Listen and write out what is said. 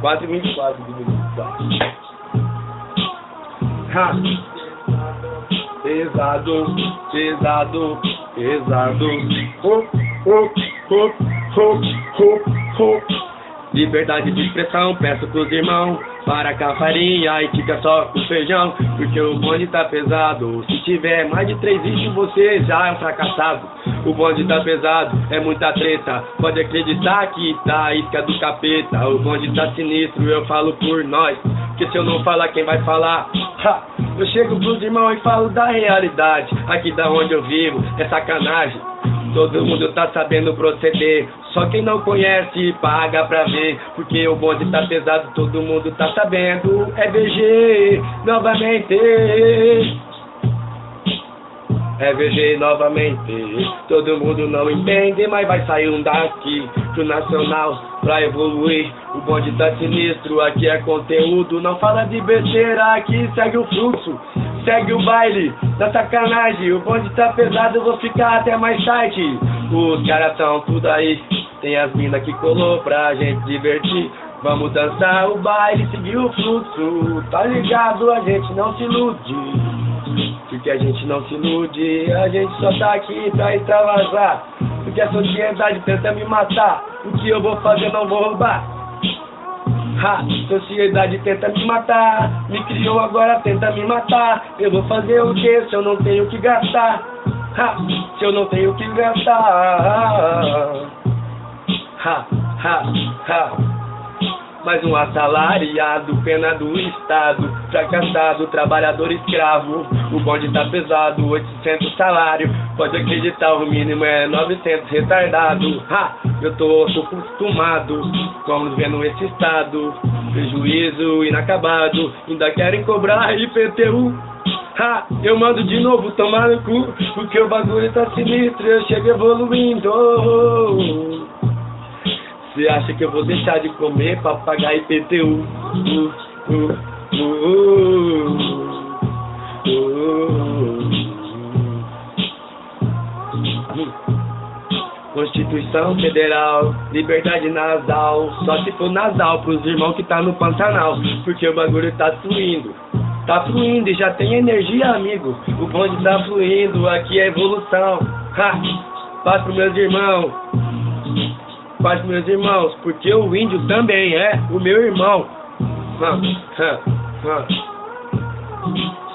4 e 24 de. Pesado, pesado, pesado. Oh, oh, oh, oh, oh, oh. Liberdade de expressão, peço pros irmãos Para com a farinha e fica só com feijão Porque o bonde tá pesado Se tiver mais de três iscos você já é um fracassado O bonde tá pesado, é muita treta Pode acreditar que tá isca do capeta O bonde tá sinistro, eu falo por nós Porque se eu não falar, quem vai falar? Ha! Eu chego pros irmãos e falo da realidade Aqui da onde eu vivo, é sacanagem Todo mundo tá sabendo proceder. Só quem não conhece paga pra ver. Porque o bonde tá pesado, todo mundo tá sabendo. É BG novamente. É VG novamente. Todo mundo não entende, mas vai sair um daqui pro nacional pra evoluir. O bonde tá sinistro, aqui é conteúdo. Não fala de besteira, aqui segue o fluxo segue o baile da sacanagem. O bonde tá pesado, vou ficar até mais tarde. Os caras tão tudo aí. Tem as minas que colou pra gente divertir. Vamos dançar o baile, seguir o fluxo. Tá ligado? A gente não se ilude. Porque a gente não se ilude. A gente só tá aqui pra extravasar. Porque a sociedade tenta me matar. O que eu vou fazer, não vou roubar. Ha, sociedade tenta me matar, me criou agora tenta me matar. Eu vou fazer o que se eu não tenho que gastar? Ha, se eu não tenho que gastar? Ha, ha, ha mais um assalariado, pena do Estado, fracassado, trabalhador escravo. O bonde tá pesado, 800 salário, pode acreditar, o mínimo é 900 retardado. Ha, eu tô, acostumado, vamos vendo esse estado, prejuízo inacabado, ainda querem cobrar IPTU. Ha, eu mando de novo tomar no cu, porque o bagulho tá sinistro, eu chego evoluindo. Você acha que eu vou deixar de comer pra pagar IPTU? Uh, uh, uh, Constituição Federal, liberdade nasal, só se for nasal pros irmãos que tá no Pantanal, porque o bagulho tá fluindo. Tá fluindo e já tem energia, amigo. O bonde tá fluindo, aqui é evolução. Ha! Paz pros meus irmãos paz meus irmãos, porque o índio também é o meu irmão. Ah, ah, ah.